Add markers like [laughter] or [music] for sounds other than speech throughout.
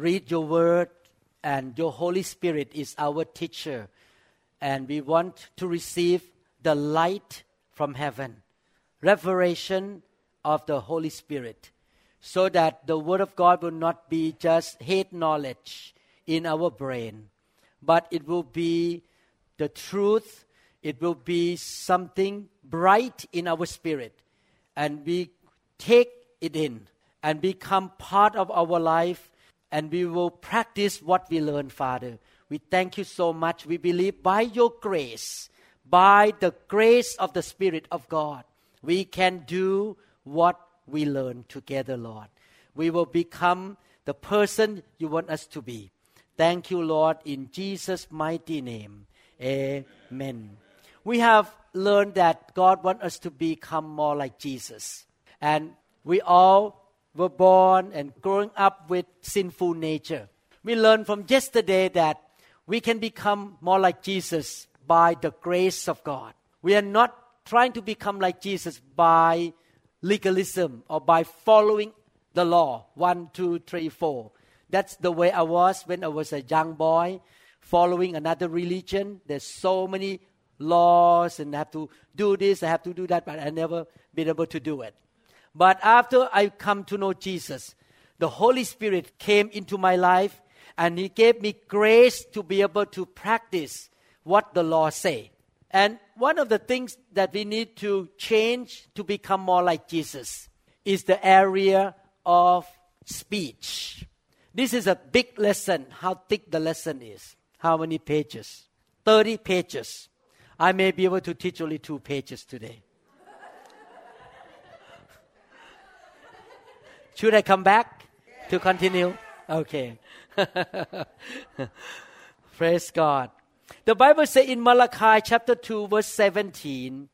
read your word and your Holy Spirit is our teacher. And we want to receive the light from heaven, revelation of the Holy Spirit, so that the Word of God will not be just head knowledge in our brain, but it will be the truth, it will be something bright in our spirit, and we take it in and become part of our life, and we will practice what we learn, Father. We thank you so much. We believe by your grace by the grace of the Spirit of God, we can do what we learn together, Lord. We will become the person you want us to be. Thank you, Lord, in Jesus' mighty name. Amen. We have learned that God wants us to become more like Jesus. And we all were born and growing up with sinful nature. We learned from yesterday that we can become more like Jesus by the grace of God. We are not trying to become like Jesus by legalism or by following the law one, two, three, four. That's the way I was when I was a young boy, following another religion. There's so many laws and I have to do this, I have to do that, but I never been able to do it. But after I come to know Jesus, the Holy Spirit came into my life and He gave me grace to be able to practice what the law say. And one of the things that we need to change to become more like Jesus is the area of speech. This is a big lesson, how thick the lesson is. How many pages? 30 pages. I may be able to teach only two pages today. Should I come back to continue? Okay. [laughs] Praise God. The Bible says in Malachi chapter 2 verse 17,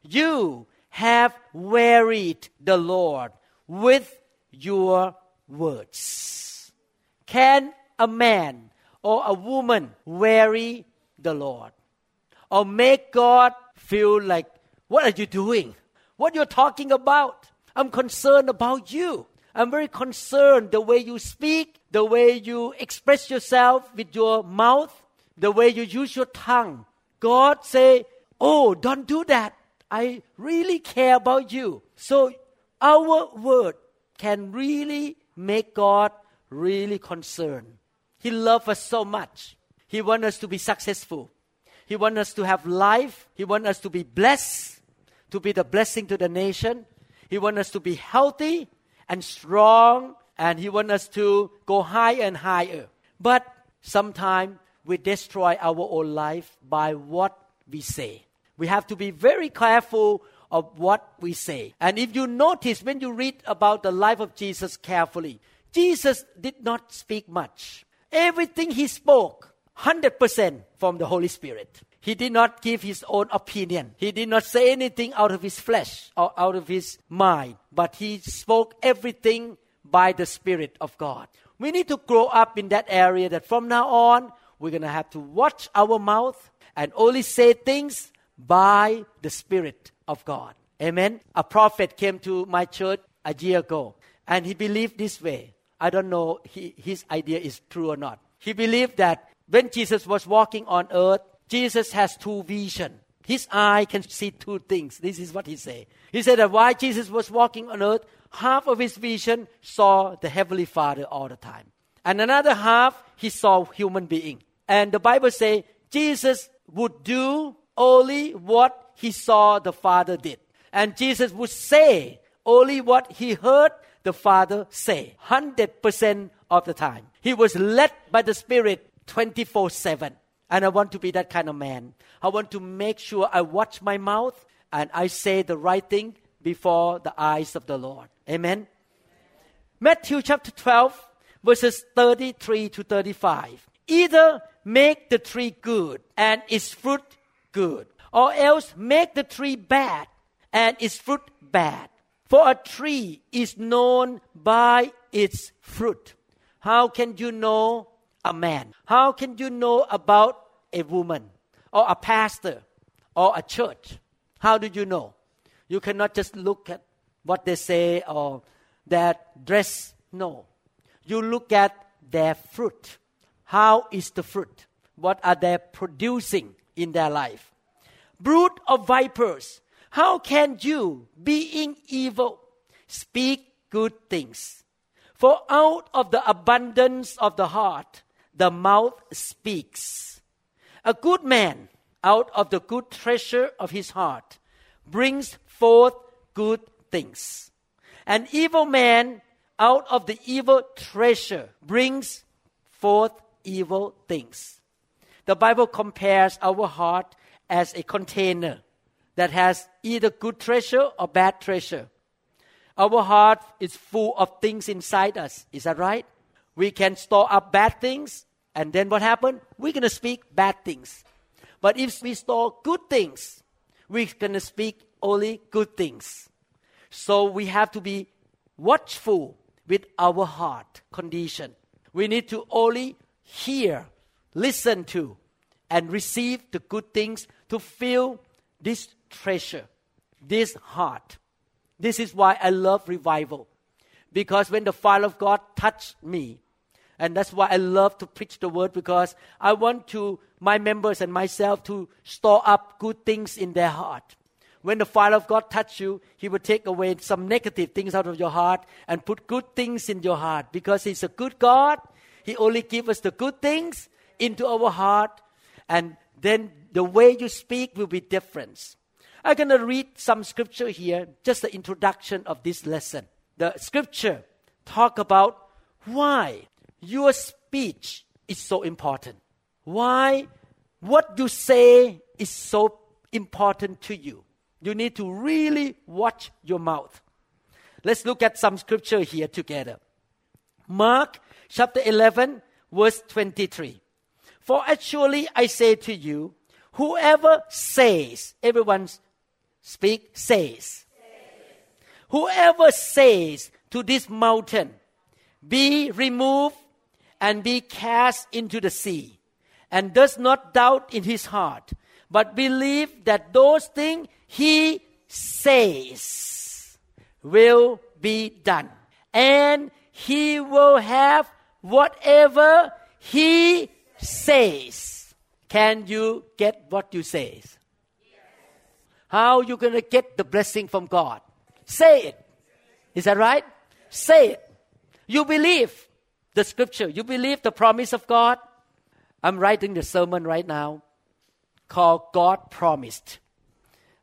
you have wearied the Lord with your words. Can a man or a woman weary the Lord? Or make God feel like, what are you doing? What you're talking about? I'm concerned about you. I'm very concerned the way you speak, the way you express yourself with your mouth, the way you use your tongue. God say, "Oh, don't do that. I really care about you." So our word can really make God really concerned. He loves us so much. He wants us to be successful. He wants us to have life. He wants us to be blessed, to be the blessing to the nation. He wants us to be healthy and strong, and He wants us to go higher and higher. But sometimes we destroy our own life by what we say. We have to be very careful of what we say. And if you notice when you read about the life of Jesus carefully, Jesus did not speak much. Everything he spoke, 100% from the Holy Spirit. He did not give his own opinion. He did not say anything out of his flesh or out of his mind, but he spoke everything by the Spirit of God. We need to grow up in that area that from now on, we're going to have to watch our mouth and only say things by the Spirit of God. Amen. A prophet came to my church a year ago and he believed this way. I don't know his idea is true or not. He believed that when Jesus was walking on earth, Jesus has two vision. His eye can see two things. This is what he said. He said that while Jesus was walking on earth, half of his vision saw the Heavenly Father all the time. And another half, he saw human being. And the Bible says Jesus would do only what he saw the Father did. And Jesus would say only what he heard the Father say. 100% of the time. He was led by the Spirit 24 7. And I want to be that kind of man. I want to make sure I watch my mouth and I say the right thing before the eyes of the Lord. Amen. Matthew chapter 12, verses 33 to 35. Either make the tree good and its fruit good, or else make the tree bad and its fruit bad. For a tree is known by its fruit. How can you know a man? How can you know about a woman or a pastor or a church? How do you know? You cannot just look at what they say or their dress. No. You look at their fruit. How is the fruit? What are they producing in their life? Brood of vipers, how can you, being evil, speak good things? For out of the abundance of the heart, the mouth speaks. A good man, out of the good treasure of his heart, brings forth good things. An evil man, out of the evil treasure, brings forth evil things. The Bible compares our heart as a container that has either good treasure or bad treasure. Our heart is full of things inside us. Is that right? We can store up bad things, and then what happened? We're going to speak bad things. But if we store good things, we're going to speak only good things. So we have to be watchful with our heart condition. We need to only hear, listen to, and receive the good things to fill this treasure, this heart. This is why I love revival. Because when the fire of God touched me, and that's why I love to preach the word because I want to my members and myself to store up good things in their heart. When the fire of God touch you, He will take away some negative things out of your heart and put good things in your heart because He's a good God. He only gives us the good things into our heart, and then the way you speak will be different. I'm going to read some scripture here, just the introduction of this lesson. The scripture talk about why your speech is so important. Why what you say is so important to you. You need to really watch your mouth. Let's look at some scripture here together. Mark chapter 11, verse 23. For actually I say to you, whoever says, everyone speak, says. Whoever says to this mountain, be removed and be cast into the sea, and does not doubt in his heart, but believe that those things he says will be done. And he will have whatever he says. Can you get what you say? How you to get the blessing from God? Say it. Is that right? Say it. You believe the scripture. You believe the promise of God. I'm writing the sermon right now called God Promised.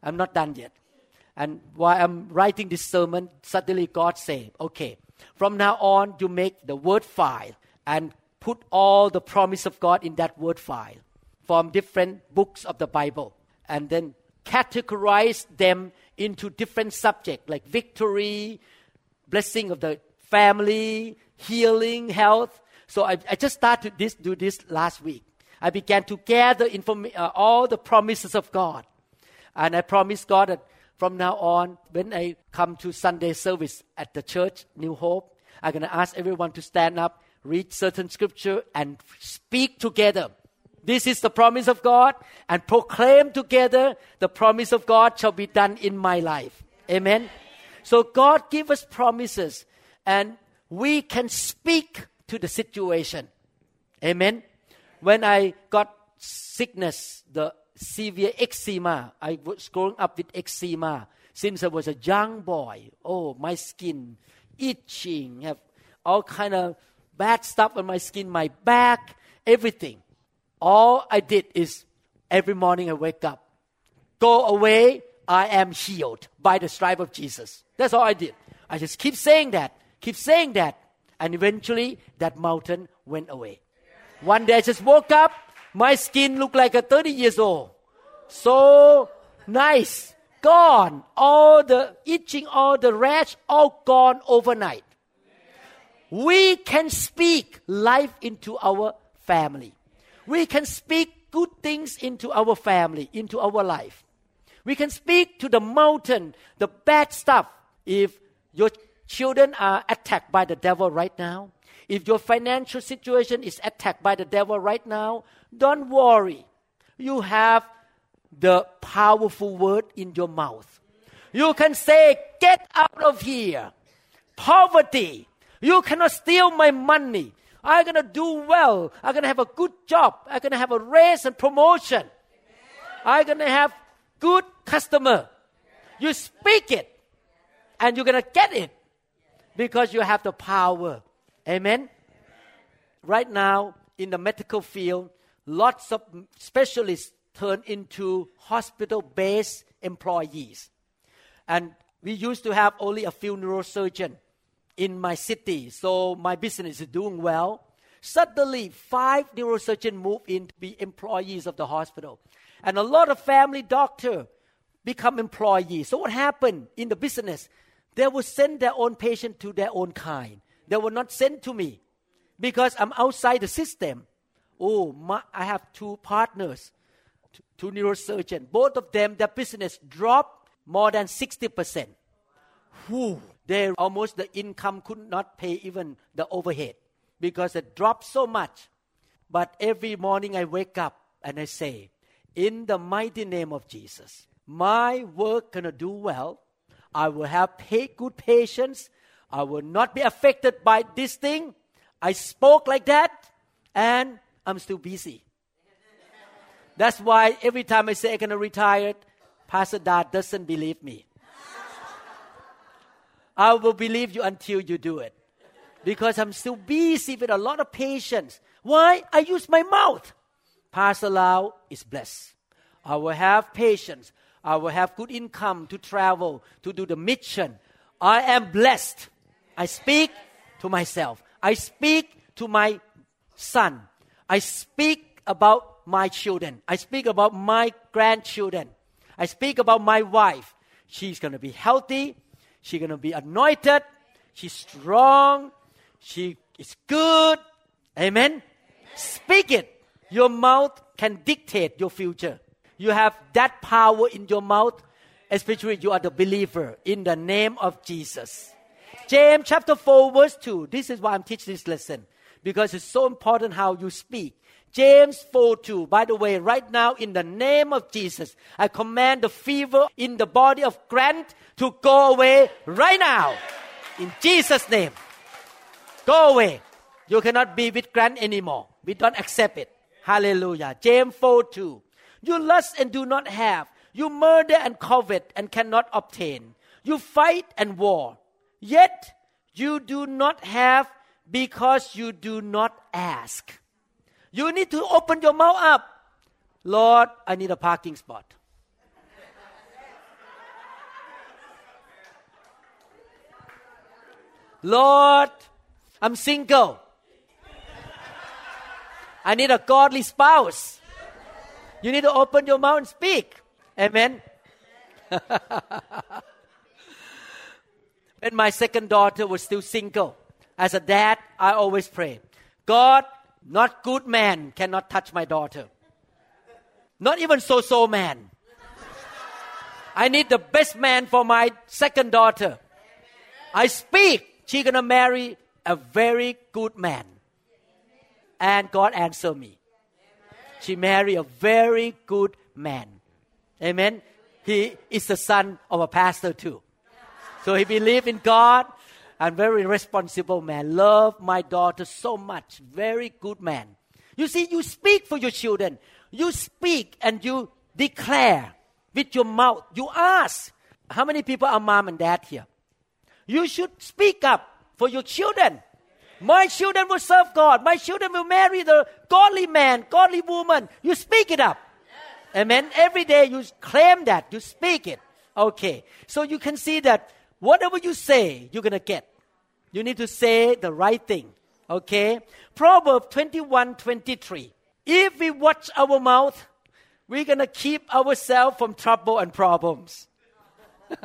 I'm not done yet. And while I'm writing this sermon, suddenly God said, okay, from now on, you make the word file and put all the promise of God in that word file from different books of the Bible and then categorize them into different subjects like victory, blessing of the family, healing, health. So I, I just started this, do this last week. I began to gather inform- uh, all the promises of God. And I promised God that from now on, when I come to Sunday service at the church, New Hope, I'm going to ask everyone to stand up, read certain scripture, and speak together. This is the promise of God, and proclaim together the promise of God shall be done in my life. Amen. So God give us promises, and we can speak to the situation. Amen. When I got sickness, the severe eczema, I was growing up with eczema since I was a young boy. Oh, my skin itching, have all kind of bad stuff on my skin, my back, everything. All I did is every morning I wake up, go away, I am healed by the stripe of Jesus. That's all I did. I just keep saying that, keep saying that, and eventually that mountain went away. One day I just woke up, my skin looked like a 30 years old. So nice. Gone. All the itching, all the rash, all gone overnight. we can speak life into our family. We can speak good things into our family, into our life. We can speak to the mountain, the bad stuff. If your children are attacked by the devil right now, if your financial situation is attacked by the devil right now, don't worry. You have the powerful word in your mouth. You can say, Get out of here. Poverty. You cannot steal my money. I'm going to do well. I'm going to have a good job. I'm going to have a raise and promotion. I'm going to have good customer. You speak it and you're going to get it because you have the power. Amen. Right now in the medical field, lots of specialists turn into hospital based employees. And we used to have only a few neurosurgeons in my city, so my business is doing well. Suddenly, five neurosurgeons move in to be employees of the hospital. And a lot of family doctor become employees. So what happened in the business? They will send their own patient to their own kind. They will not send to me because I'm outside the system. Oh, my, I have two partners, two neurosurgeons. Both of them, their business dropped more than 60%. Whew, they almost the income could not pay even the overhead because it dropped so much. But every morning I wake up and I say, in the mighty name of Jesus, my work gonna do well. I will have pay, good patients. I will not be affected by this thing. I spoke like that, and I'm still busy. That's why every time I say I'm gonna retire, Pastor Da doesn't believe me. I will believe you until you do it. Because I'm still busy with a lot of patients. Why? I use my mouth. Pastor Lau is blessed. I will have patients. I will have good income to travel, to do the mission. I am blessed. I speak to myself. I speak to my son. I speak about my children. I speak about my grandchildren. I speak about my wife. She's going to be healthy. She's going to be anointed. She's strong. She is good. Amen? Amen. Speak it. Your mouth can dictate your future. You have that power in your mouth, especially you are the believer in the name of Jesus. James chapter 4 verse 2. This is why I'm teaching this lesson because it's so important how you speak. James 4 2. By the way, right now, in the name of Jesus, I command the fever in the body of Grant to go away right now. In Jesus' name. Go away. You cannot be with Grant anymore. We don't accept it. Hallelujah. James 4 2. You lust and do not have. You murder and covet and cannot obtain. You fight and war. Yet you do not have because you do not ask. You need to open your mouth up. Lord, I need a parking spot. Lord, I'm single. I need a godly spouse. You need to open your mouth and speak. Amen. [laughs] when my second daughter was still single, as a dad, I always pray, God, not good man cannot touch my daughter. Not even so so man. I need the best man for my second daughter. I speak, she gonna marry a very good man. And God answer me. She married a very good man. Amen. He is the son of a pastor too. So he believed in God and very responsible man. Love my daughter so much. Very good man. You see, you speak for your children. You speak and you declare with your mouth. You ask. How many people are mom and dad here? You should speak up for your children. My children will serve God. My children will marry the godly man, godly woman. You speak it up. Amen. Every day you claim that. You speak it. Okay. So you can see that whatever you say, you're going to get. You need to say the right thing. Okay? Proverbs 21 23. If we watch our mouth, we're going to keep ourselves from trouble and problems. [laughs]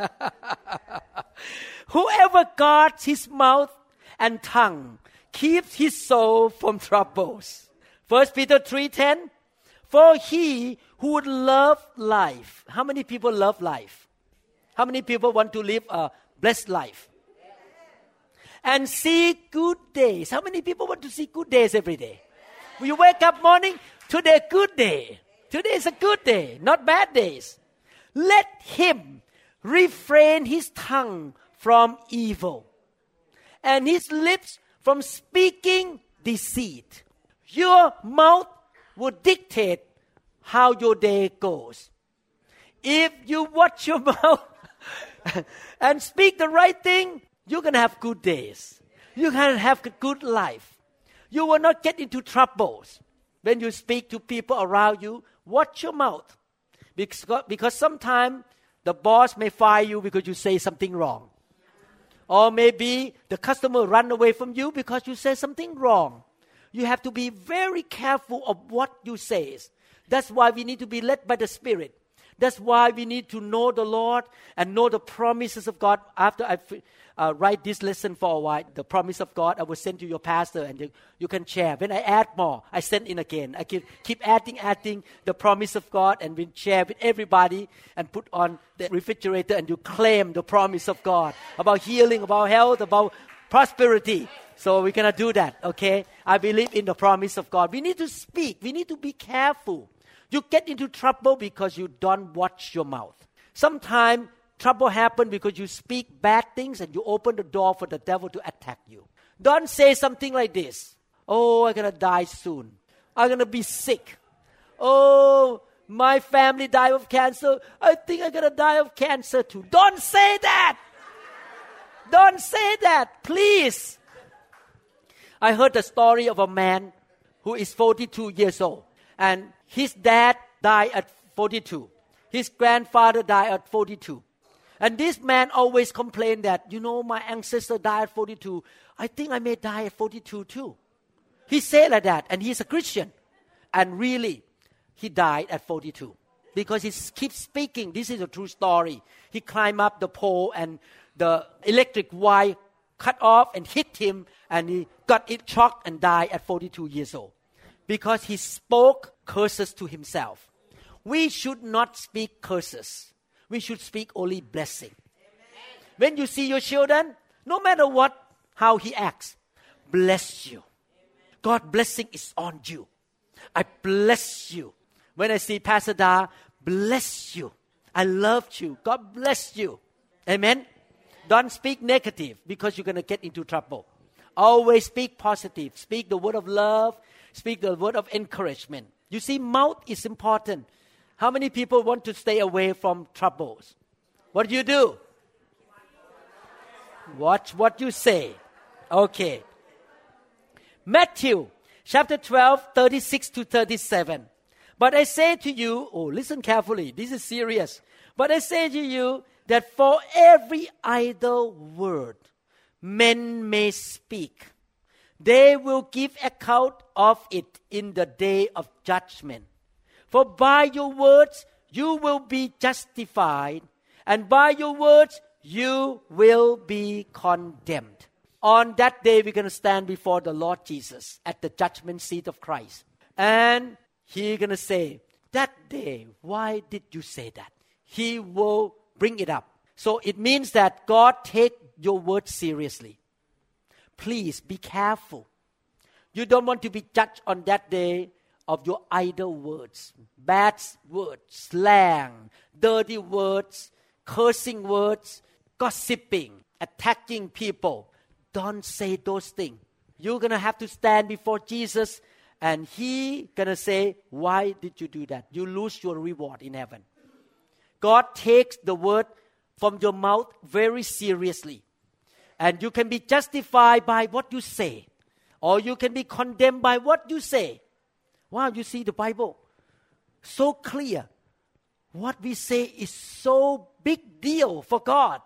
Whoever guards his mouth and tongue keeps his soul from troubles. 1 Peter 3:10 For he who would love life. How many people love life? How many people want to live a blessed life? And see good days. How many people want to see good days every day? You wake up morning, today good day. Today is a good day, not bad days. Let him refrain his tongue from evil and his lips from speaking deceit. Your mouth will dictate how your day goes. If you watch your [laughs] mouth and speak the right thing, you're going to have good days. You can have a good life. You will not get into troubles. When you speak to people around you, watch your mouth. Because, because sometimes the boss may fire you because you say something wrong. Or maybe the customer run away from you because you say something wrong. You have to be very careful of what you say. That's why we need to be led by the Spirit. That's why we need to know the Lord and know the promises of God. After I uh, write this lesson for a while, the promise of God, I will send to your pastor and you, you can share. When I add more, I send in again. I keep, keep adding, adding the promise of God and we share with everybody and put on the refrigerator and you claim the promise of God about healing, about health, about prosperity. So we cannot do that, okay? I believe in the promise of God. We need to speak. We need to be careful. You get into trouble because you don't watch your mouth. Sometimes trouble happen because you speak bad things and you open the door for the devil to attack you. Don't say something like this. Oh, I'm gonna die soon. I'm gonna be sick. Oh, my family died of cancer. I think I'm gonna die of cancer too. Don't say that. Don't say that, please. I heard the story of a man who is 42 years old, and his dad died at 42. His grandfather died at 42. And this man always complained that, you know, my ancestor died at 42. I think I may die at 42 too. He said like that, and he's a Christian. And really, he died at 42 because he keeps speaking. This is a true story. He climbed up the pole, and the electric wire cut off and hit him, and he got it shocked and died at 42 years old because he spoke curses to himself. We should not speak curses. We should speak only blessing. Amen. When you see your children, no matter what, how he acts, bless you. God blessing is on you. I bless you. When I see Pastor Da, bless you. I love you. God bless you. Amen. Don't speak negative because you're going to get into trouble. Always speak positive. Speak the word of love. Speak the word of encouragement. You see, mouth is important. How many people want to stay away from troubles? What do you do? Watch what you say. Okay. Matthew chapter 12, 36 to 37. But I say to you, oh, listen carefully. This is serious. But I say to you that for every idle word men may speak, they will give account of it in the day of judgment. For by your words you will be justified, and by your words you will be condemned. On that day, we're going to stand before the Lord Jesus at the judgment seat of Christ. And He's going to say, That day, why did you say that? He will bring it up. So it means that God take your word seriously. Please be careful. You don't want to be judged on that day of your idle words, bad words, slang, dirty words, cursing words, gossiping, attacking people. Don't say those things. You're going to have to stand before Jesus and he going to say, why did you do that? You lose your reward in heaven. God takes the word from your mouth very seriously. And you can be justified by what you say, or you can be condemned by what you say. Wow, you see the Bible so clear. What we say is so big deal for God.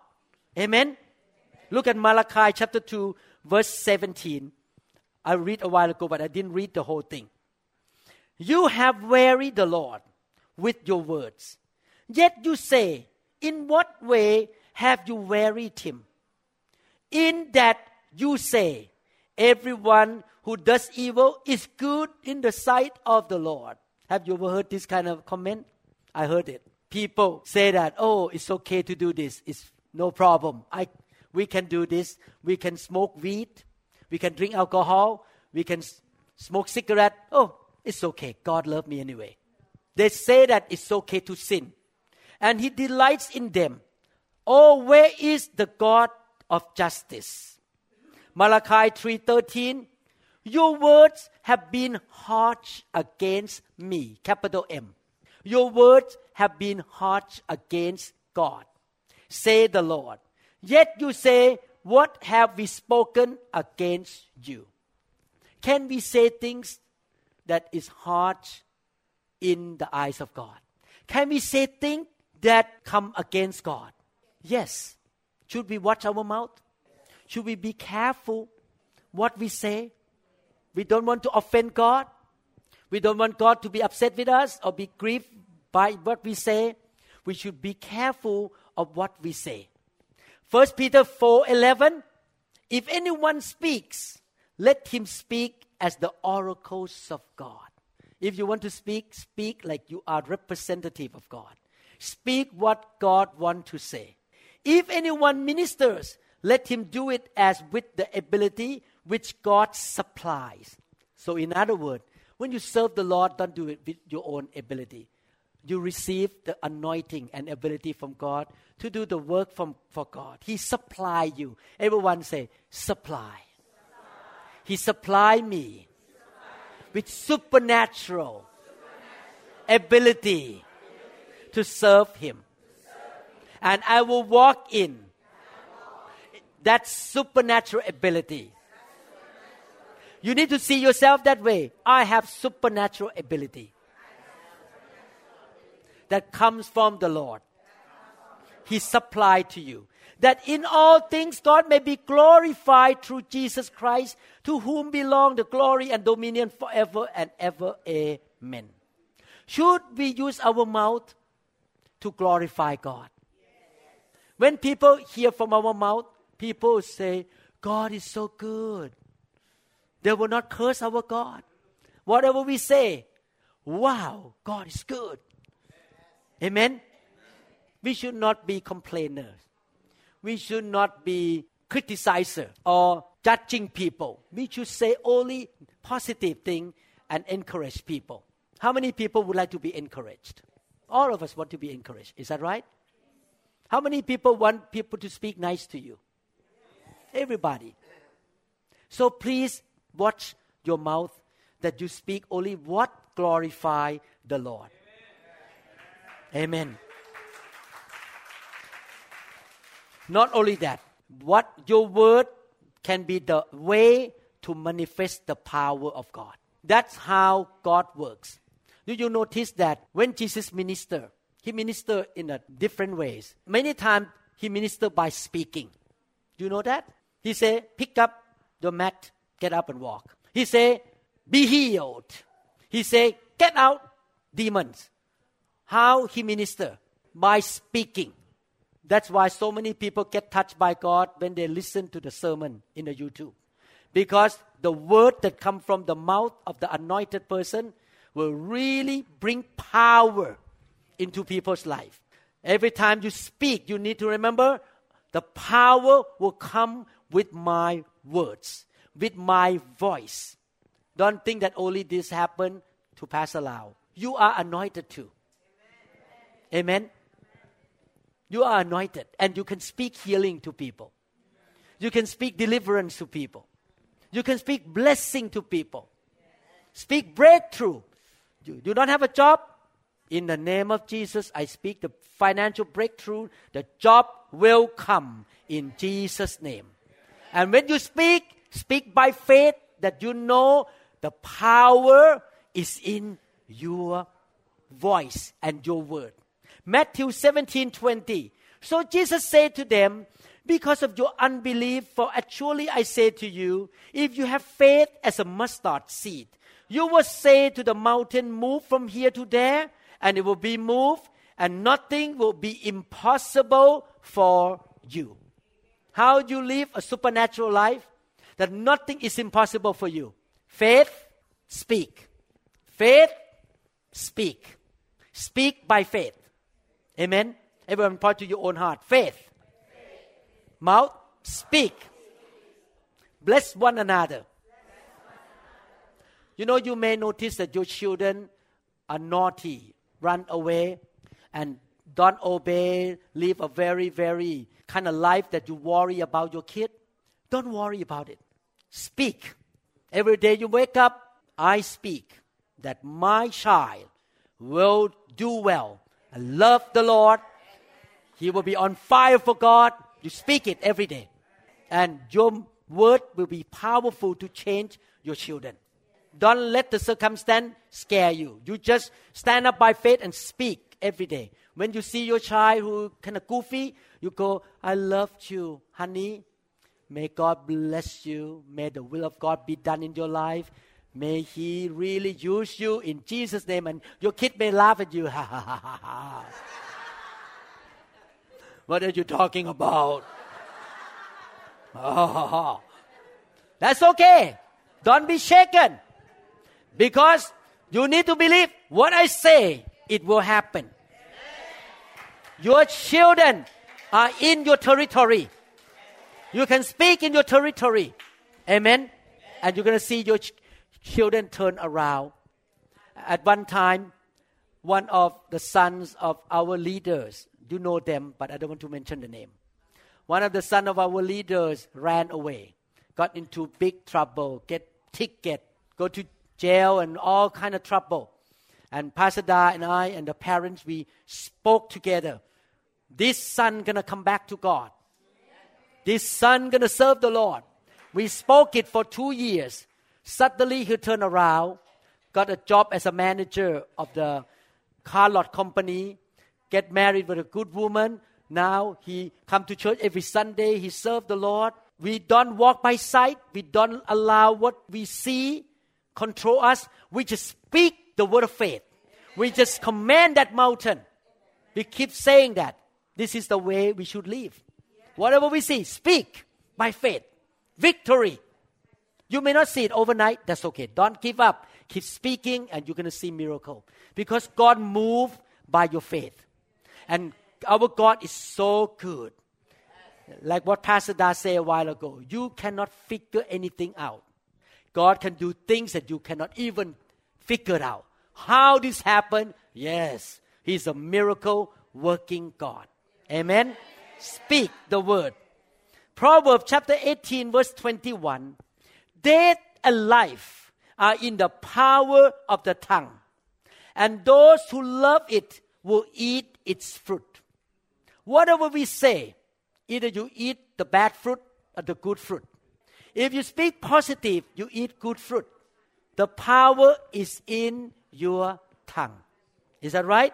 Amen. Look at Malachi chapter 2, verse 17. I read a while ago, but I didn't read the whole thing. You have wearied the Lord with your words. Yet you say, In what way have you wearied him? In that you say, everyone who does evil is good in the sight of the Lord. Have you ever heard this kind of comment? I heard it. People say that, oh, it's okay to do this. It's no problem. I, we can do this. We can smoke weed. We can drink alcohol. We can s- smoke cigarette. Oh, it's okay. God loves me anyway. They say that it's okay to sin. And He delights in them. Oh, where is the God of justice? Malachi 3:13 Your words have been harsh against me capital M. Your words have been harsh against God say the Lord. Yet you say what have we spoken against you? Can we say things that is harsh in the eyes of God? Can we say things that come against God? Yes. Should we watch our mouth? Should we be careful what we say? We don't want to offend God. We don't want God to be upset with us or be grieved by what we say. We should be careful of what we say. 1 Peter 4:11 If anyone speaks, let him speak as the oracles of God. If you want to speak, speak like you are representative of God. Speak what God wants to say. If anyone ministers, let him do it as with the ability which God supplies. So, in other words, when you serve the Lord, don't do it with your own ability. You receive the anointing and ability from God to do the work from, for God. He supply you. Everyone say, supply. He supply me with supernatural ability to serve Him. And I will walk in that supernatural ability. You need to see yourself that way. I have supernatural ability that comes from the Lord. He supplied to you. That in all things God may be glorified through Jesus Christ, to whom belong the glory and dominion forever and ever. Amen. Should we use our mouth to glorify God? When people hear from our mouth, people say, God is so good. They will not curse our God. Whatever we say, wow, God is good. Amen. We should not be complainers. We should not be criticizers or judging people. We should say only positive thing and encourage people. How many people would like to be encouraged? All of us want to be encouraged. Is that right? How many people want people to speak nice to you? Everybody. So please watch your mouth that you speak only what glorify the Lord. Amen. Not only that, what your word can be the way to manifest the power of God. That's how God works. Do you notice that when Jesus ministered, he ministered in a different ways. Many times he ministered by speaking. Do you know that? He said, pick up your mat, get up and walk. He said, be healed. He said, get out demons. How he minister? By speaking. That's why so many people get touched by God when they listen to the sermon in the YouTube. Because the word that come from the mouth of the anointed person will really bring power into people's life. Every time you speak, you need to remember the power will come with my words, with my voice. Don't think that only this happened to Pastor Lau. You are anointed too. Amen. You are anointed and you can speak healing to people. You can speak deliverance to people. You can speak blessing to people. Speak breakthrough. You, you don't have a job? In the name of Jesus, I speak the financial breakthrough. The job will come in Jesus' name. And when you speak, speak by faith that you know the power is in your voice and your word. Matthew 17 20. So Jesus said to them, Because of your unbelief, for actually I say to you, if you have faith as a mustard seed, you will say to the mountain, Move from here to there, and it will be moved, and nothing will be impossible for you. How do you live a supernatural life? That nothing is impossible for you. Faith, speak. Faith, speak. Speak by faith. Amen. Everyone point to your own heart. Faith. Mouth, speak. Bless one another. You know, you may notice that your children are naughty, run away, and don't obey, live a very, very kind of life that you worry about your kid. Don't worry about it. Speak. Every day you wake up, I speak that my child will do well and love the Lord. He will be on fire for God. You speak it every day. And your word will be powerful to change your children. Don't let the circumstance scare you. You just stand up by faith and speak every day. When you see your child who kind of goofy, you go, I love you, honey. May God bless you. May the will of God be done in your life. May He really use you in Jesus' name. And your kid may laugh at you. [laughs] Ha ha ha ha ha. what are you talking about? Ha ha ha. That's okay. Don't be shaken. Because you need to believe what I say, it will happen. Your children are in your territory. You can speak in your territory. Amen. And you're going to see your ch- children turn around. At one time, one of the sons of our leaders, you know them, but I don't want to mention the name. One of the sons of our leaders ran away, got into big trouble, get ticket, go to jail, and all kind of trouble. And Pastor Da and I and the parents, we spoke together. This son gonna come back to God. This son gonna serve the Lord. We spoke it for two years. Suddenly he turned around, got a job as a manager of the car lot company, get married with a good woman. Now he come to church every Sunday. He served the Lord. We don't walk by sight. We don't allow what we see control us. We just speak the word of faith. We just command that mountain. We keep saying that. This is the way we should live. Whatever we see, speak by faith. Victory. You may not see it overnight. That's okay. Don't give up. Keep speaking, and you're going to see miracle because God moved by your faith, and our God is so good. Like what Pastor Da said a while ago, you cannot figure anything out. God can do things that you cannot even figure out. How this happened? Yes, He's a miracle working God. Amen. Speak the word. Proverbs chapter 18, verse 21. Death and life are in the power of the tongue, and those who love it will eat its fruit. Whatever we say, either you eat the bad fruit or the good fruit. If you speak positive, you eat good fruit. The power is in your tongue. Is that right?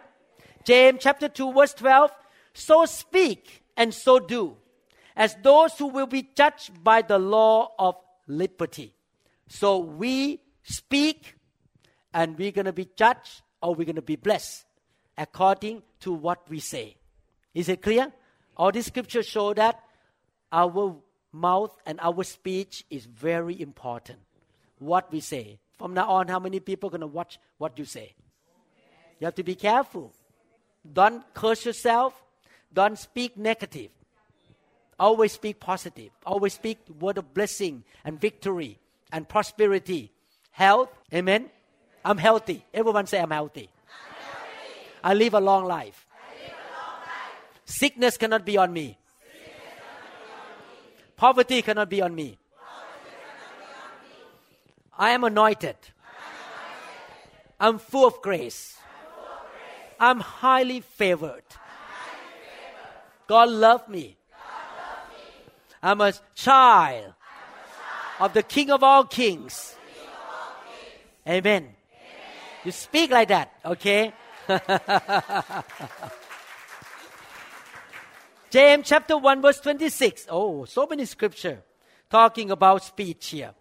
James chapter 2, verse 12. So speak and so do, as those who will be judged by the law of liberty. So we speak and we're going to be judged or we're going to be blessed according to what we say. Is it clear? All these scriptures show that our mouth and our speech is very important. What we say. From now on, how many people are going to watch what you say? You have to be careful. Don't curse yourself. Don't speak negative. Always speak positive. Always speak word of blessing and victory and prosperity. Health. Amen. I'm healthy. Everyone say I'm healthy. I live a long life. Sickness cannot be on me. Poverty cannot be on me. I am anointed. I'm full of grace. I'm highly favored. God loves me. I'm a child of the King of all kings. Amen. You speak like that, okay? [laughs] James chapter 1 verse 26. Oh, so many scripture talking about speech here.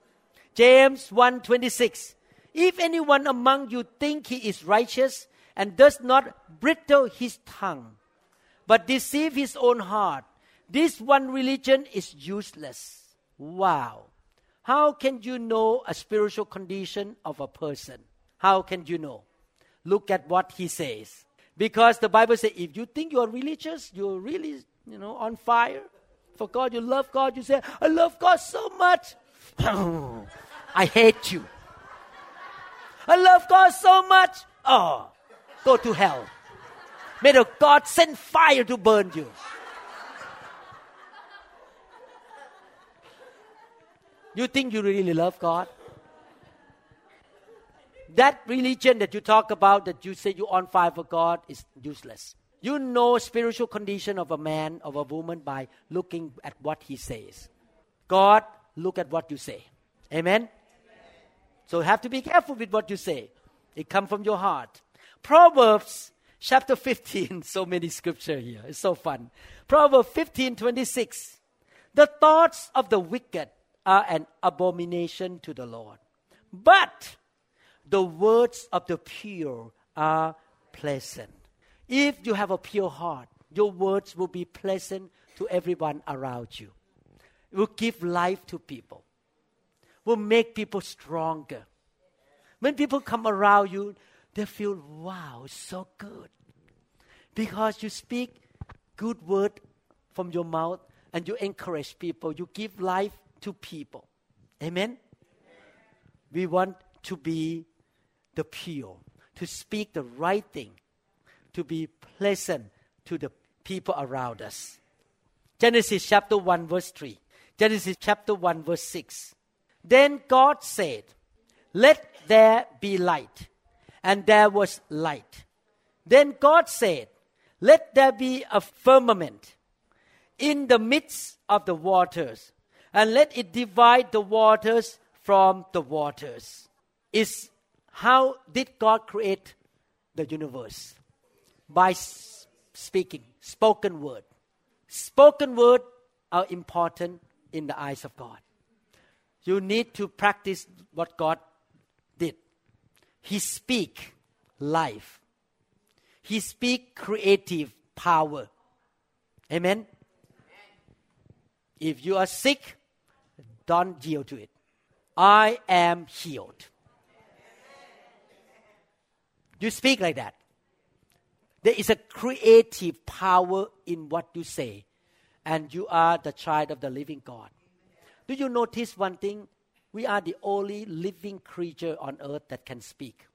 James 1:26. If anyone among you think he is righteous and does not bridle his tongue, but deceive his own heart, this one religion is useless. Wow. How can you know a spiritual condition of a person? How can you know? Look at what he says. Because the Bible says if you think you are religious, you're really, you know, on fire for God, you love God, you say, I love God so much. [clears throat] I hate you. I love God so much. Oh, go to hell. May the God send fire to burn you. You think you really love God? That religion that you talk about, that you say you're on fire for God, is useless. You know spiritual condition of a man, of a woman by looking at what he says. God, look at what you say. Amen? Amen. So you have to be careful with what you say. It comes from your heart. Proverbs chapter 15, [laughs] so many scripture here. It's so fun. Proverbs 15, 26. The thoughts of the wicked are an abomination to the Lord. But the words of the pure are pleasant. If you have a pure heart, your words will be pleasant to everyone around you. It will give life to people. Will make people stronger. When people come around you, they feel, wow, so good. Because you speak good word from your mouth and you encourage people, you give life to people. Amen? We want to be the pure, to speak the right thing, to be pleasant to the people around us. Genesis chapter 1, verse 3. Genesis chapter 1, verse 6. Then God said, Let there be light. And there was light. Then God said, Let there be a firmament in the midst of the waters and let it divide the waters from the waters. Is how did God create the universe? By speaking, spoken word. Spoken word are important in the eyes of God. You need to practice what God. He speak life. He speak creative power. Amen. If you are sick, don't yield to it. I am healed. You speak like that. There is a creative power in what you say, and you are the child of the living God. Do you notice one thing? We are the only living creature on earth that can speak.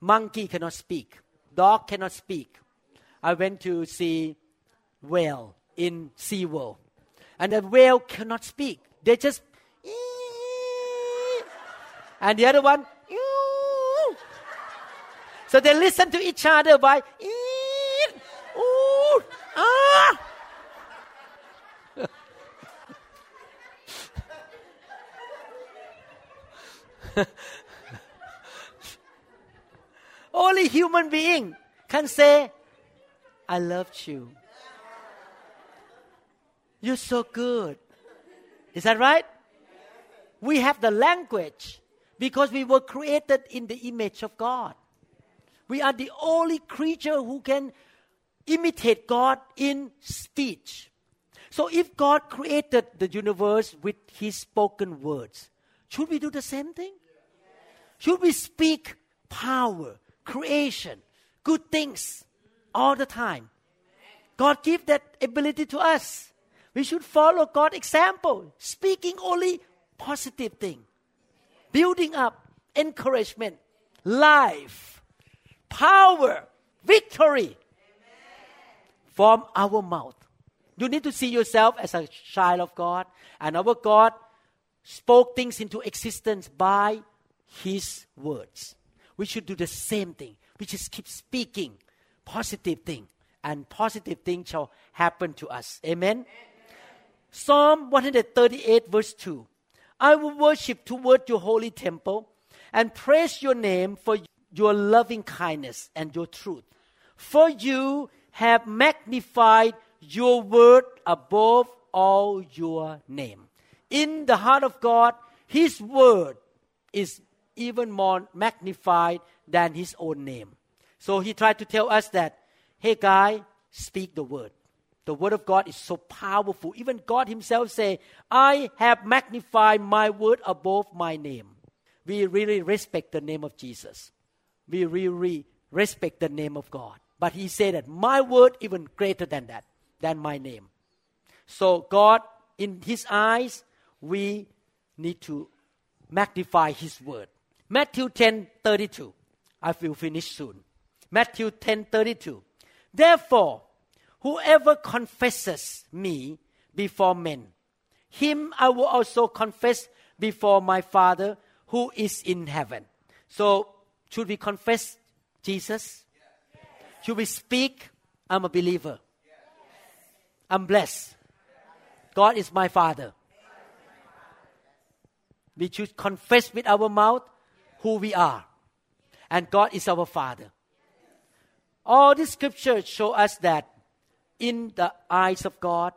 Monkey cannot speak. Dog cannot speak. I went to see whale in SeaWorld. And the whale cannot speak. They just and the other one so they listen to each other by ooh, ah. [laughs] Only human being can say, I loved you. You're so good. Is that right? We have the language because we were created in the image of God. We are the only creature who can imitate God in speech. So if God created the universe with his spoken words, should we do the same thing? Should we speak power, creation, good things all the time? God give that ability to us. We should follow God's example, speaking only positive thing, building up, encouragement, life, power, victory from our mouth. You need to see yourself as a child of God, and our God spoke things into existence by His words. We should do the same thing. We just keep speaking positive thing, and positive things shall happen to us. Amen. Amen. Psalm 138, verse 2. I will worship toward your holy temple and praise your name for your loving kindness and your truth. For you have magnified your word above all your name. In the heart of God, His word is even more magnified than His own name. So He tried to tell us that, hey, guy, speak the word. The word of God is so powerful. Even God himself say, I have magnified my word above my name. We really respect the name of Jesus. We really respect the name of God. But he said that my word even greater than that, than my name. So God, in his eyes, we need to magnify his word. Matthew 10 32. I will finish soon. Matthew 10 32. Therefore, whoever confesses me before men, him I will also confess before my Father who is in heaven. So, should we confess Jesus? Should we speak? I'm a believer. I'm blessed. God is my Father. We should confess with our mouth who we are. And God is our Father. All these scriptures show us that in the eyes of God,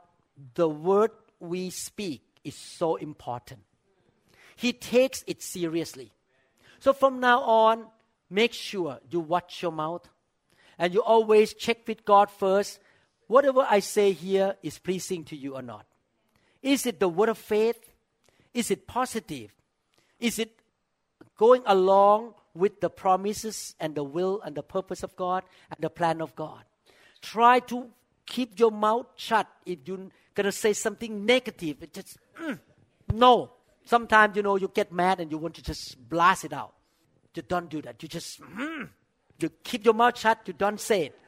the word we speak is so important. He takes it seriously. So from now on, make sure you watch your mouth and you always check with God first whatever I say here is pleasing to you or not. Is it the word of faith? Is it positive? Is it going along with the promises and the will and the purpose of God and the plan of God? Try to keep your mouth shut if you're going to say something negative. It just, mm, no. Sometimes, you know, you get mad and you want to just blast it out. You don't do that. You just, mm, you keep your mouth shut. You don't say it.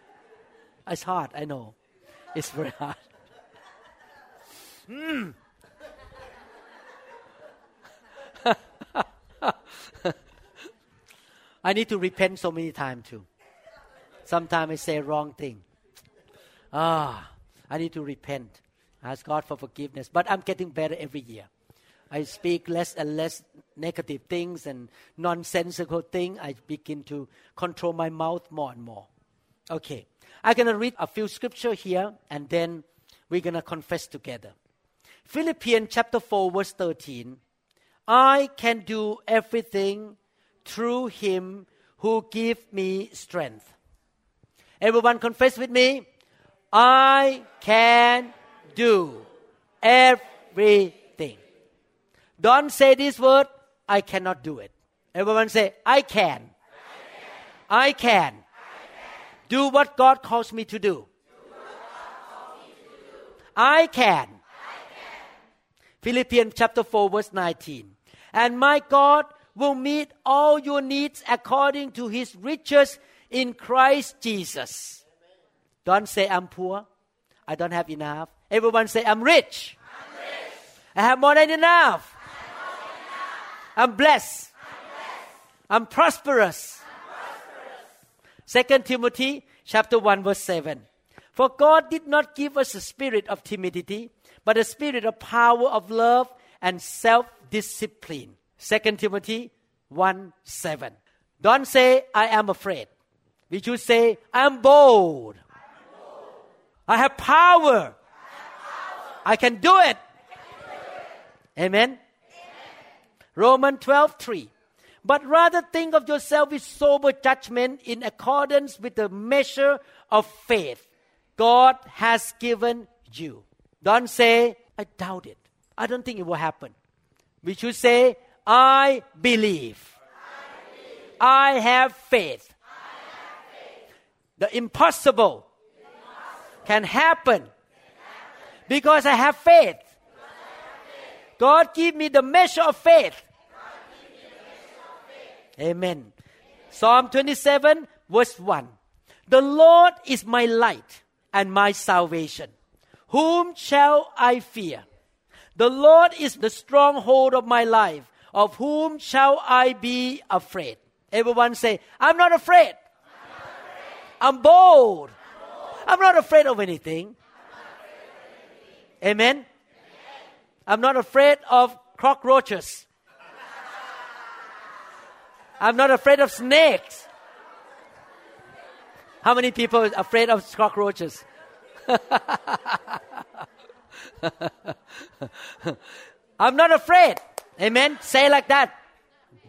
It's hard, I know. It's very hard. [laughs] Mm. [laughs] I need to repent so many times too. Sometimes I say wrong thing. Ah, I need to repent. Ask God for forgiveness. But I'm getting better every year. I speak less and less negative things and nonsensical things. I begin to control my mouth more and more. Okay. I'm to read a few scripture here and then we're to confess together. Philippians chapter 4 verse 13. I can do everything through him who give me strength. Everyone confess with me. I can do everything. Don't say this word, I cannot do it. Everyone say, I can. I can. I can. Do what God calls me to do. I can. Philippians chapter 4 verse 19. And my God will meet all your needs according to his riches in Christ Jesus. Don't say I'm poor. I don't have enough. Everyone say I'm rich. I'm rich. I have more than enough. I'm, I'm blessed. I'm, blessed. I'm prosperous. Second Timothy chapter 1 verse 7. For God did not give us a spirit of timidity, but a spirit of power of love and self-discipline. 2 Timothy 1 7. Don't say, I am afraid. We should say, I am bold. I have power. I can do it. Amen. Romans 12 3. But rather think of yourself with sober judgment in accordance with the measure of faith God has given you. Don't say, I doubt it. I don't think it will happen. We should say, I believe. I, have faith. The impossible, Can, happen because I have faith. God give me the measure of faith. Amen. Psalm 27 verse 1. The Lord is my light and my salvation. Whom shall I fear? The Lord is the stronghold of my life. Of whom shall I be afraid? Everyone say, I'm not afraid. I'm, I'm, bold. I'm not afraid of anything. Amen? Amen? I'm not afraid of cockroaches. I'm not afraid of snakes. How many people are afraid of cockroaches? [laughs] I'm not afraid. Amen. Say like that.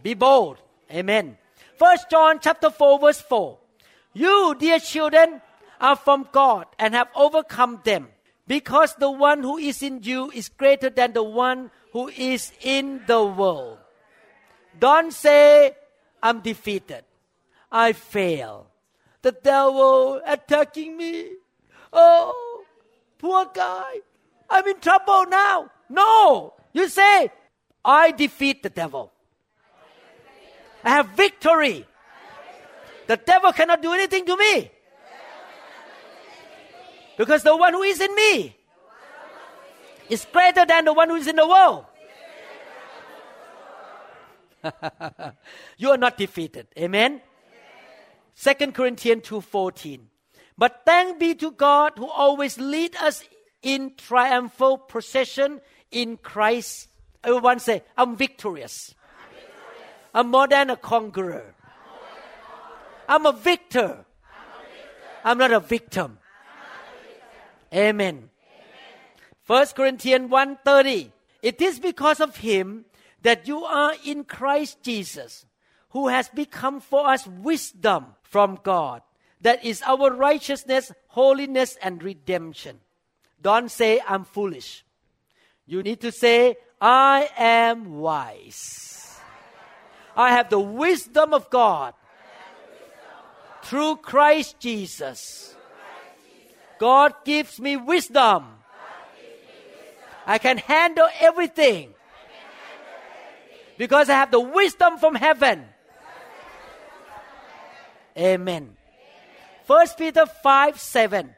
Be bold. Amen. First John chapter 4 verse 4. You, dear children, are from God and have overcome them because the one who is in you is greater than the one who is in the world. Don't say, I'm defeated. I fail. The devil attacking me. Oh, poor guy. I'm in trouble now. No. You say, I defeat the devil. I have victory. The devil cannot do anything to me. Because the one who is in me is greater than the one who is in the world. [laughs] you are not defeated. Amen. 2 Corinthians 2:14. But thank be to God who always lead us in triumphal procession in Christ. Everyone say, I'm victorious. I'm more than a conqueror. I'm a victor. I'm not a victim. Amen. 1 Corinthians 1:30 It is because of him that you are in Christ Jesus who has become for us wisdom from God that is our righteousness holiness and redemption don't say I'm foolish you need to say I am wise I have the wisdom of God through Christ Jesus God gives me wisdom. I can handle everything. Because I have the wisdom from heaven. Amen. First Peter 5 7.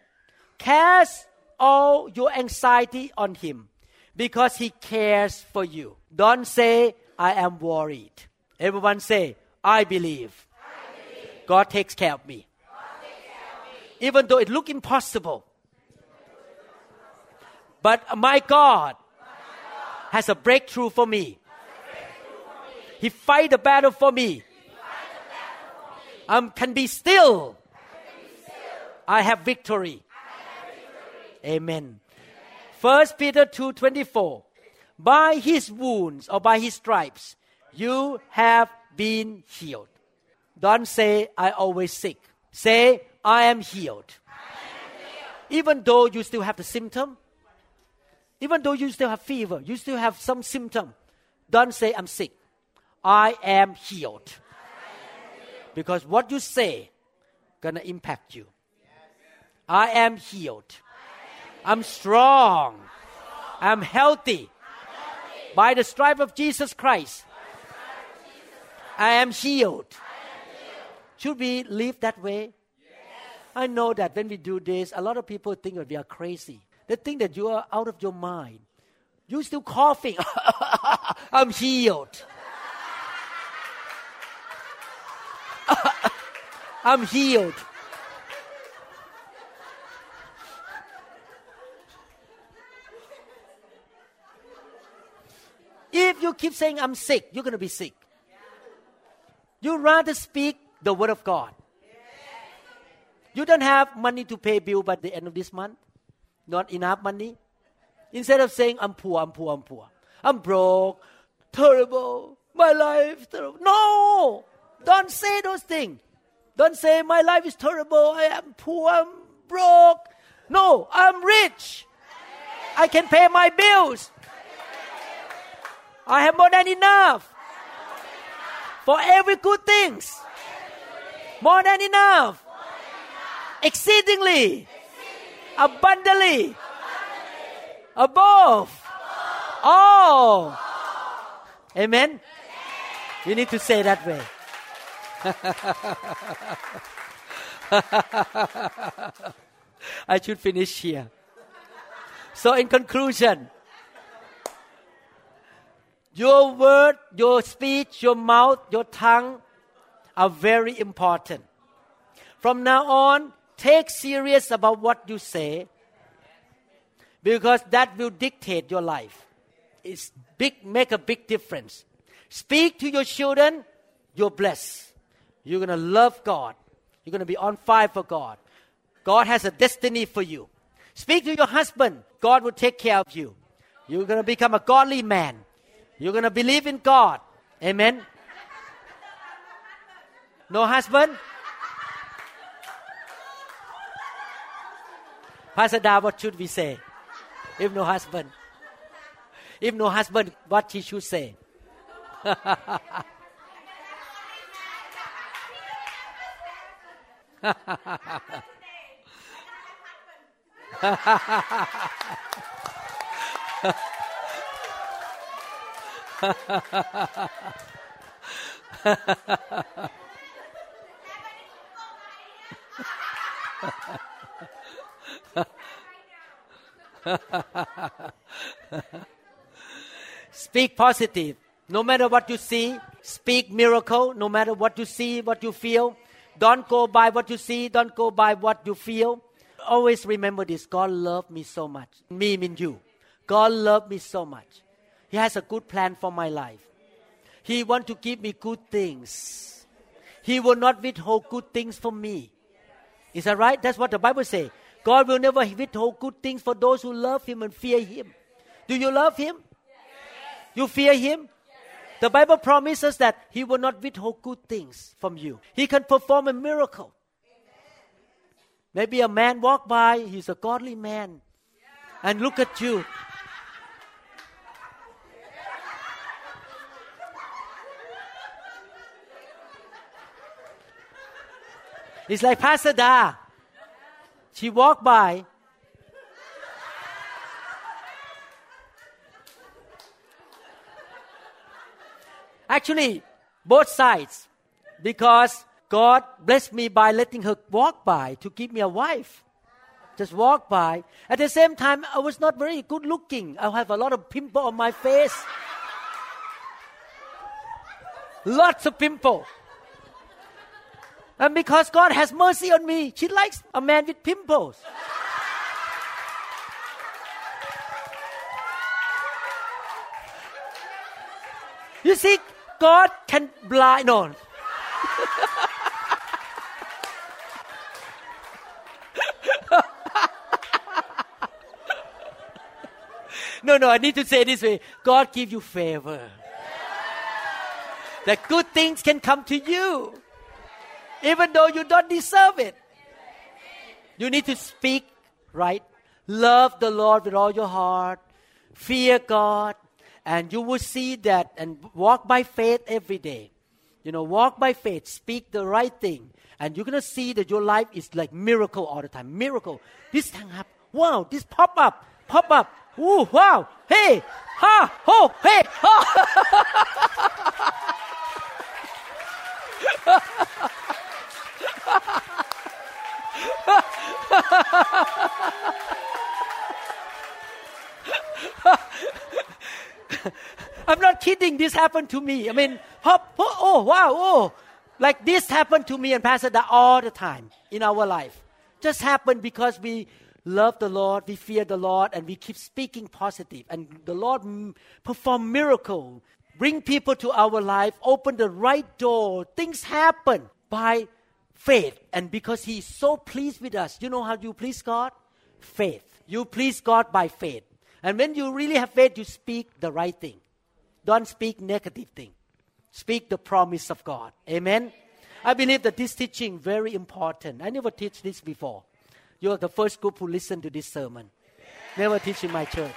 Cast all your anxiety on him because he cares for you. Don't say, I am worried. Everyone say, I believe. I believe. God takes care of me even though it look impossible. But my God has a breakthrough for me. He fight the battle for me. I can be still. I have victory. Amen. First Peter 2:24 By his wounds or by his stripes you have been healed. Don't say I always sick. Say I am healed. Even though you still have the symptom, even though you still have fever, you still have some symptom, don't say I'm sick. I am healed. Because what you say gonna impact you. I am healed. I'm strong. I'm healthy. By the stripe of Jesus Christ, I am healed. Should we live that way? I know that when we do this, a lot of people think that we are crazy. They think that you are out of your mind. You're still coughing. [laughs] I'm healed. [laughs] I'm healed. If keep saying I'm sick, you're going to be sick. You rather speak the word of God. You don't have money to pay bill by the end of this month. Not enough money. Instead of saying, I'm poor, I'm poor, I'm poor. I'm broke, terrible, my life terrible. No! Don't say those things. Don't say, my life is terrible, I am poor, I'm broke. No, I'm rich. I can pay my bills. I have more than enough for every good things. More than enough exceedingly, abundantly, above, all. Amen. You need to say that way. [laughs] I should finish here. So, in conclusion, your word, your speech, your mouth, your tongue are very important. From now on, take serious about what you say because that will dictate your life. It's big, make a big difference. Speak to your children, you're blessed. You're going to love God. You're going to be on fire for God. God has a destiny for you. Speak to your husband, God will take care of you. You're going to become a godly man. You're going to believe in God. Amen. No husband? Pastor Da, what should we say? if no husband. If no husband, what he should say? [laughs] Speak positive. No matter what you see, speak miracle. No matter what you see, what you feel. Don't go by what you see. Don't go by what you feel. Always remember this. God loved me so much. Me mean you. God loved me so much. He has a good plan for my life. He want to give me good things. He will not withhold good things from me. Is that right? That's what the Bible says. God will never withhold good things for those who love Him and fear Him. Do you love Him? You fear Him? The Bible promises that He will not withhold good things from you. He can perform a miracle. Maybe a man walk by, he's a godly man, and look at you. It's like Pastor Da. She walked by. Actually, both sides. Because God blessed me by letting her walk by to give me a wife. Just walk by. At the same time, I was not very good looking. I have a lot of pimple on my face. Lots of pimple. And because God has mercy on me, she likes a man with pimples. You see, God can blind. on. [laughs] no, no, I need to say this way God give you favor. That good things can come to you even though you don't deserve it. You need to speak right. Love the Lord with all your heart. Fear God. And you will see that and walk by faith every day. You know, walk by faith. Speak the right thing. And you're going to see that your life is like miracle all the time. Miracle. This thing happen. Wow, this pop up. Pop up. Ooh, wow. Hey. Ha. Ho. Hey. Ha. [laughs] [laughs] I'm not kidding. This happened to me. I mean, oh, oh, wow, oh. Like this happened to me and Pastor Da all the time in our life. Just happened because we love the Lord, we fear the Lord, and we keep speaking positive. And the Lord perform miracle, bring people to our life, open the right door. Things happen by faith. And because He's so pleased with us, you know how you please God? Faith. You please God by faith. And when you really have faith, you speak the right thing. Don't speak negative thing. Speak the promise of God. Amen. I believe that this teaching very important. I never teach this before. You are the first group who listen to this sermon. Never teach in my church.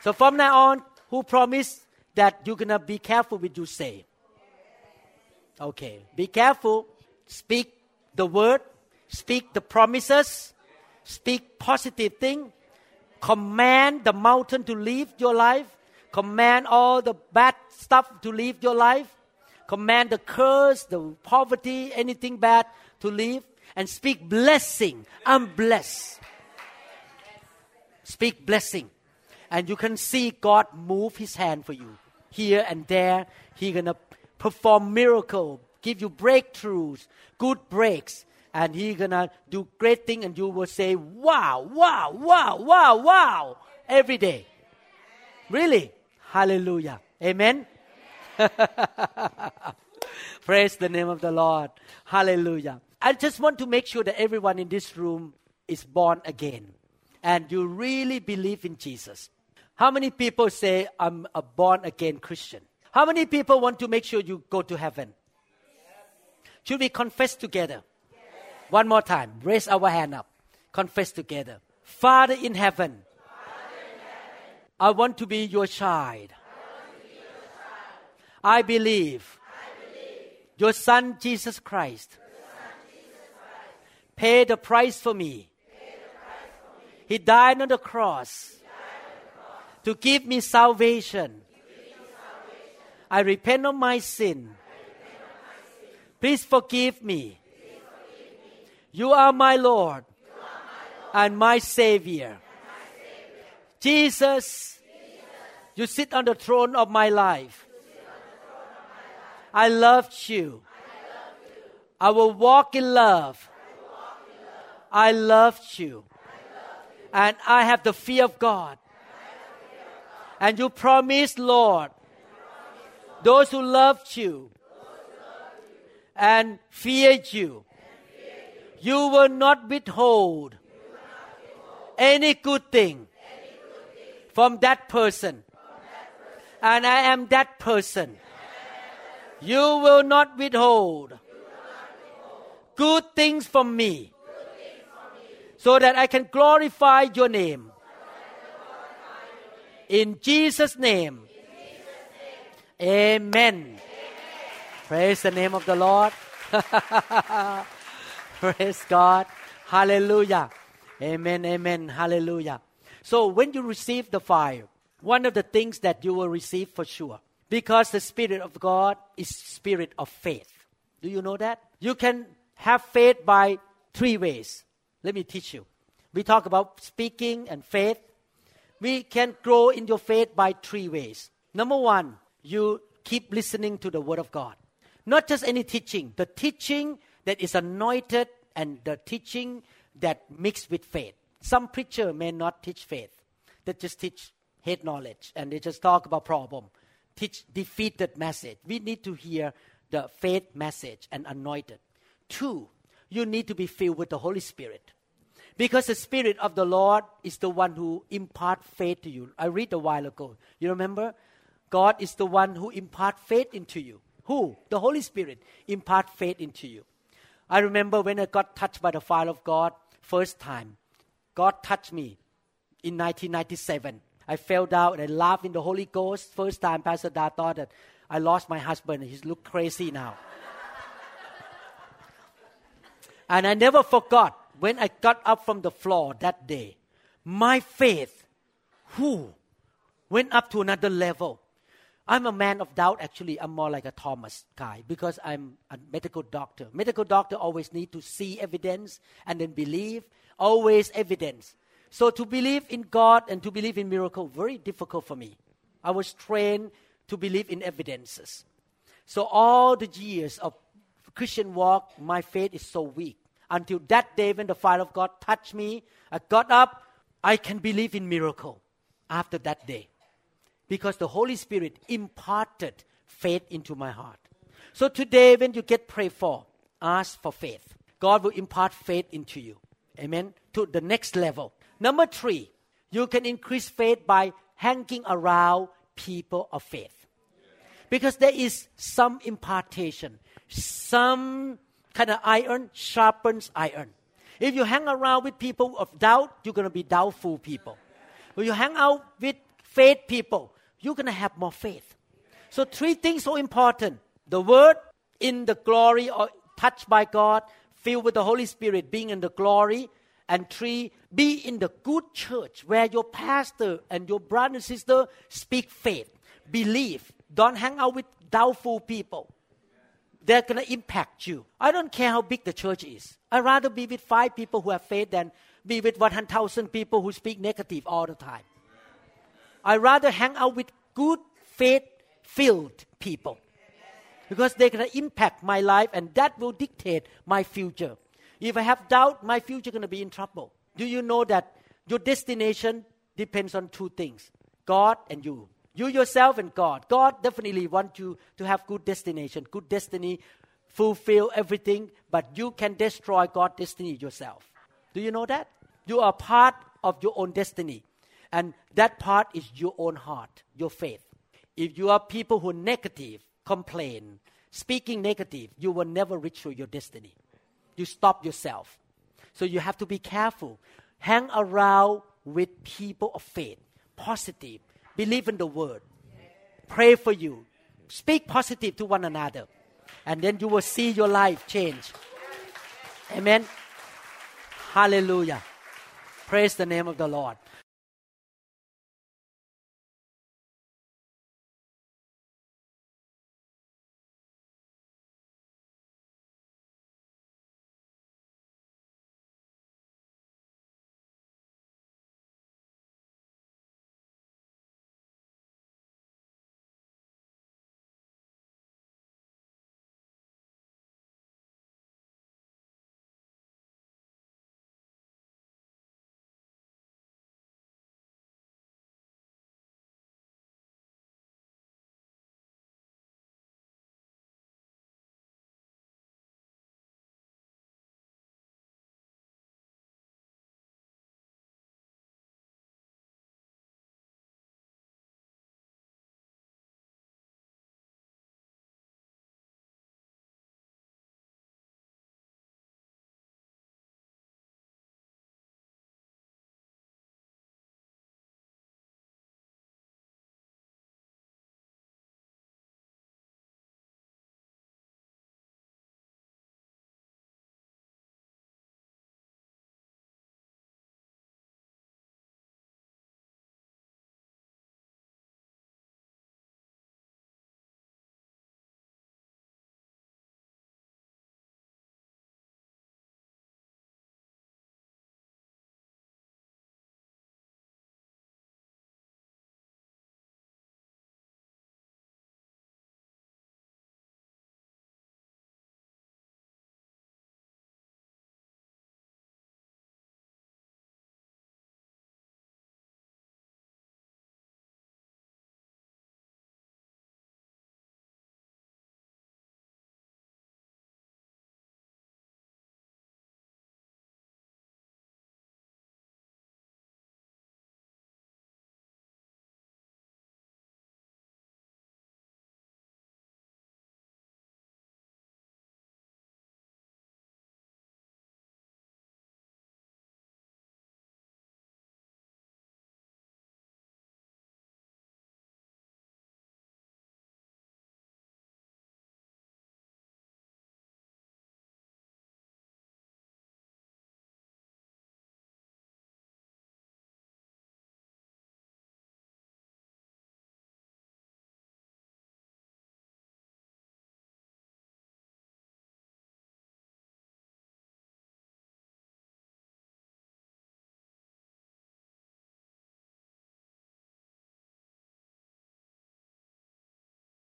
So from now on, who promise that you're gonna be careful with you say? Okay, be careful. Speak the word, speak the promises, speak positive thing. Command the mountain to leave your life. Command all the bad stuff to leave your life. Command the curse, the poverty, anything bad to leave. And speak blessing. I'm blessed. Speak blessing. And you can see God move his hand for you. Here and there, He gonna perform miracle, give you breakthroughs, good breaks, and He gonna do great thing, and you will say, "Wow, wow, wow, wow, wow!" every day. Really, Hallelujah, Amen. [laughs] Praise the name of the Lord. Hallelujah. I just want to make sure that everyone in this room is born again and you really believe in Jesus. How many people say, I'm a born again Christian? How many people want to make sure you go to heaven? Should we confess together? One more time. Raise our hand up. confess together. Father in heaven, I want to be your child. I believe your Son Jesus Christ paid the price for me. He died on the cross to give me salvation. I repent of my sin. Please forgive me. You are my Lord and my Savior. Jesus, you sit on the throne of my life. I loved you. I will walk in love. I loved you. And I have the fear of God. And you promised, Lord, those who loved you and feared you, you will not withhold any good thing from that person. And I am that person. You will not withhold good things from me so that I can glorify your name. In Jesus' name. Amen. Praise the name of the Lord. [laughs] Praise God. Hallelujah. Amen. Amen. Hallelujah. So when you receive the fire, one of the things that you will receive for sure, because the Spirit of God is Spirit of faith. Do you know that? You can have faith by three ways. Let me teach you. We talk about speaking and faith. We can grow in your faith by three ways. Number one, you keep listening to the Word of God. Not just any teaching, the teaching that is anointed and the teaching that mixed with faith. Some preacher may not teach faith. They just teach head knowledge and they just talk about problem. Teach defeated message. We need to hear the faith message and anointed. Two, you need to be filled with the Holy Spirit. Because the Spirit of the Lord is the one who impart faith to you. I read a while ago. You remember? God is the one who impart faith into you. Who? The Holy Spirit impart faith into you. I remember when I got touched by the fire of God first time. God touched me in 1997. I fell down and I laughed in the Holy Ghost. First time, Pastor Da thought that I lost my husband. He's look crazy now. [laughs] and I never forgot when I got up from the floor that day. My faith, who went up to another level. I'm a man of doubt. Actually, I'm more like a Thomas guy because I'm a medical doctor. Medical doctor always need to see evidence and then believe. Always evidence. So to believe in God and to believe in miracle very difficult for me. I was trained to believe in evidences. So all the years of Christian walk, my faith is so weak. Until that day when the fire of God touched me, I got up. I can believe in miracle after that day because the Holy Spirit imparted faith into my heart. So today, when you get prayed for, ask for faith. God will impart faith into you. Amen. To the next level. Number three, you can increase faith by hanging around people of faith. Because there is some impartation, some kind of iron sharpens iron. If you hang around with people of doubt, you're going to be doubtful people. When you hang out with faith people, you're going to have more faith. So, three things so important the Word in the glory or touched by God, filled with the Holy Spirit, being in the glory. And three, be in the good church where your pastor and your brother and sister speak faith, believe. Don't hang out with doubtful people. They're going to impact you. I don't care how big the church is. I'd rather be with five people who have faith than be with 100,000 people who speak negative all the time. I rather hang out with good, faith filled people because they're to impact my life and that will dictate my future. If I have doubt, my future going to be in trouble. Do you know that your destination depends on two things God and you? You yourself and God. God definitely want you to have good destination, good destiny, fulfill everything, but you can destroy God's destiny yourself. Do you know that? You are part of your own destiny. And that part is your own heart, your faith. If you are people who are negative, complain, speaking negative, you will never reach your destiny. You stop yourself. so you have to be careful. Hang around with people of faith. Positive. Believe in the word. Pray for you. Speak positive to one another. And then you will see your life change. Amen. Hallelujah. Praise the name of the lord